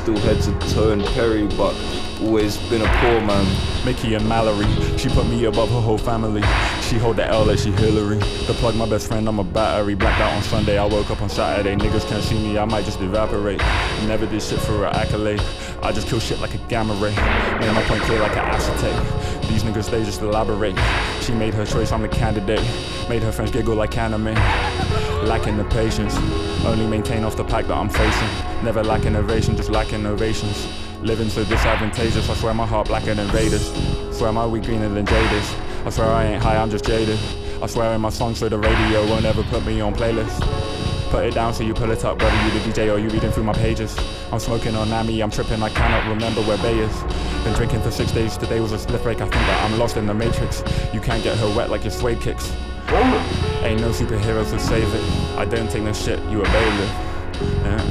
still head to and Perry, but always been a poor man. Mickey and Mallory, she put me above her whole family. She hold the L like she Hillary. The plug, my best friend, I'm a battery. Blacked out on Sunday, I woke up on Saturday. Niggas can't see me, I might just evaporate. Never did shit for an accolade. I just kill shit like a gamma ray. Made my point clear like an acetate. These niggas, they just elaborate. She made her choice, I'm the candidate. Made her friends giggle like anime. Lacking the patience. Only maintain off the pack that I'm facing. Never lack innovation, just lack innovations. Living so disadvantageous, I swear my heart blacker than Raiders. Swear my weed greener than Jadis. I swear I ain't high, I'm just jaded. I swear in my songs so the radio won't ever put me on playlists. Put it down so you pull it up, whether you the DJ or you reading through my pages. I'm smoking on Nami, I'm tripping, I cannot remember where Bay is. Been drinking for six days, today was a slip break, I think that I'm lost in the matrix. You can't get her wet like your suede kicks. Ain't no superheroes to save it. I don't take no shit, you a bailiff. Uh-uh.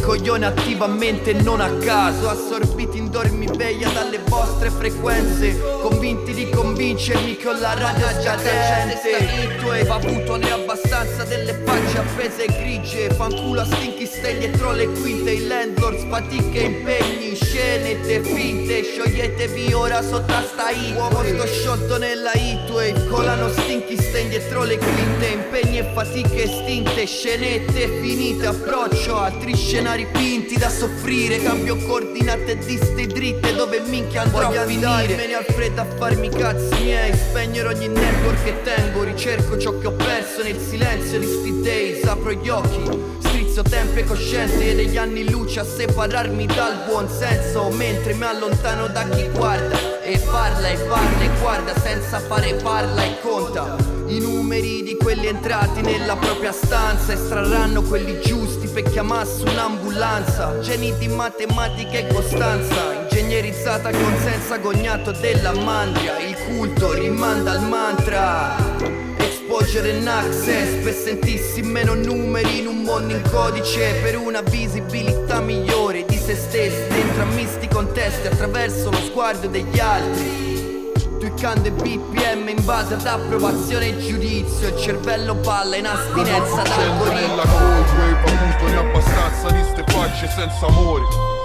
Coglioni attivamente non a caso Assorbiti in dormiveglia dalle vostre frequenze Convinti di convincermi con la radio scadente Tu hai avuto ne abbastanza delle facce appese e grigie Fanculo a stinchi stelle dietro le quinte I landlords fatiche impegni Scene te finte Scioglietevi ora sotto sta hit Uomo sto sciolto nella heatwave Colano stinchi stain dietro le quinte Impegni e fatiche estinte Scenette finite Approccio altri scenari pinti da soffrire. Cambio coordinate diste dritte Dove minchia andrò Voglio a finire. ne al freddo a farmi i cazzi miei. Spegnere ogni network che tengo Ricerco ciò che ho perso nel silenzio di sti days. Apro gli occhi Strizzo tempo e coscienze degli anni luce a separarmi dal buon senso Mentre mi allontano da chi guarda e parla e parla e guarda senza fare parla e conta. I numeri di quelli entrati nella propria stanza Estrarranno quelli giusti per chiamarsi un'ambulanza. Geni di matematica e costanza Ingegnerizzata con senso agognato della mandria. Il culto rimanda al mantra Exposure and access per sentirsi meno numeri in un mondo in codice Per una visibilità migliore di se stessi Dentro a misti contesti attraverso lo sguardo degli altri. Tweakando i BPM in base ad approvazione e giudizio Il cervello balla in astinenza Scendo nella d'algoritmo cold wave, appunto ne abbastanza di ste facce senza amore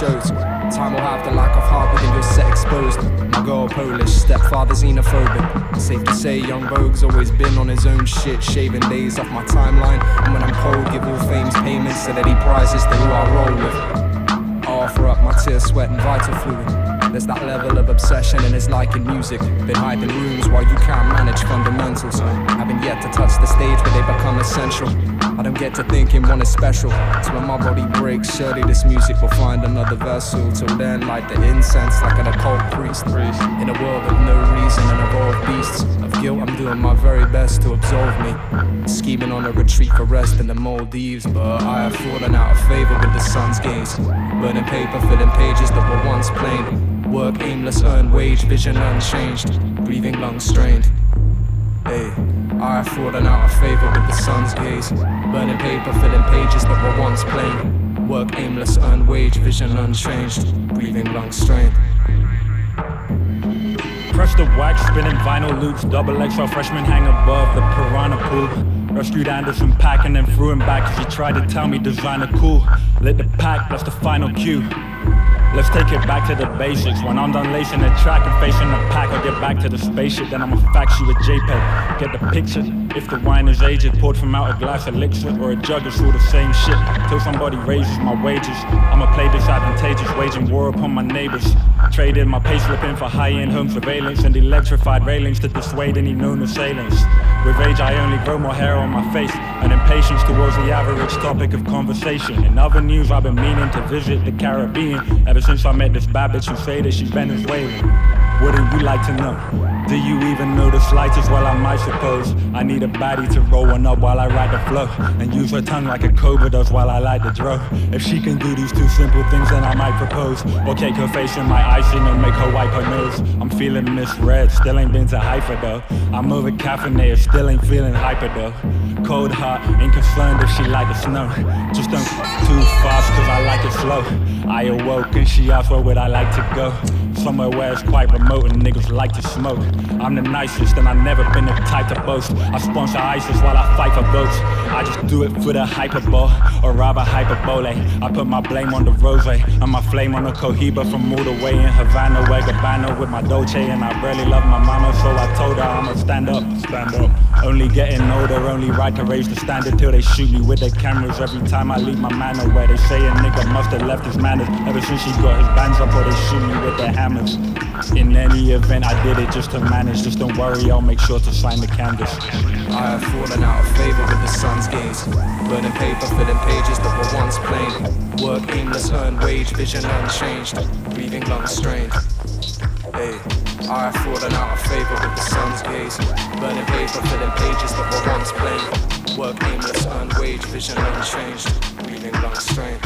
shows. Time will have the lack of heart within your set exposed. My girl Polish, stepfather xenophobic. Safe to say, young Vogue's always been on his own shit, shaving days off my timeline. And when I'm cold, give all fame's payments so that he prizes the who I roll with. I offer up my tears, sweat, and vital fluid. There's that level of obsession and it's like in music. They hide in rooms while you can't manage fundamentals. Haven't yet to touch the stage where they become essential. I don't get to thinking one is special. It's when my body breaks, surely this music will find another vessel. Till then, light the incense like an occult priest. In a world of no reason and evolved beasts of guilt, I'm doing my very best to absolve me. Scheming on a retreat for rest in the Maldives, but I have fallen out of favor with the sun's gaze. Burning paper, filling pages that were once plain. Work aimless, earn wage, vision unchanged, breathing lungs strained. Hey, I have fallen out of favor with the sun's gaze. Burning paper, filling pages that were once plain. Work aimless, earn wage, vision unchanged, breathing lungs strained. Press the wax, spinning vinyl loops, double XL freshman hang above the piranha pool. Rescued Anderson packing and threw him back as he tried to tell me designer cool. Lit the pack, that's the final cue. Let's take it back to the basics. When I'm done lacing the track and facing the pack, I'll get back to the spaceship. Then I'ma fax you a JPEG. Get the picture. If the wine is aged, poured from out a glass elixir or a jug, it's all the same shit. Till somebody raises my wages. I'ma play disadvantageous, waging war upon my neighbors. Traded my payslip in for high-end home surveillance and electrified railings to dissuade any known assailants. With age, I only grow more hair on my face, and impatience towards the average topic of conversation. In other news, I've been meaning to visit the Caribbean ever since I met this bitch who say that she's Venezuelan. Wouldn't you like to know? Do you even know the slightest? Well, I might suppose. I need a body to roll one up while I ride the flow. And use her tongue like a cobra does while I light the dro. If she can do these two simple things, then I might propose. Or take her face in my icing and make her wipe her nose. I'm feeling misread, still ain't been to Haifa though. I'm over caffeinated, still ain't feeling hyper though. Cold heart, ain't concerned if she like the snow. Just don't too fast, cause I like it slow. I awoke and she asked where would I like to go. Somewhere where it's quite remote and niggas like to smoke. I'm the nicest and I've never been the type to boast. I sponsor ISIS while I fight for votes. I just do it for the hyperbole, or rather hyperbole. I put my blame on the rose and my flame on the cohiba from all the way in Havana, where Gabbana with my Dolce. And I barely love my mama, so I told her I'ma stand up, stand up. Only getting older, only right to raise the standard till they shoot me with their cameras every time I leave my manor. Where they say a nigga must have left his manners ever since he got his bands up, or they shoot me with their In any event, I did it just to manage. Just don't worry, I'll make sure to sign the canvas. I have fallen out of favor with the sun's gaze. Burning paper, filling pages that were once plain. Work aimless, earn wage, vision unchanged. Breathing lungs strained. Hey, I have fallen out of favor with the sun's gaze. Burning paper, filling pages that were once plain. Work aimless, earn wage, vision unchanged. Breathing lungs strained.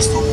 He turns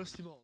Massimo.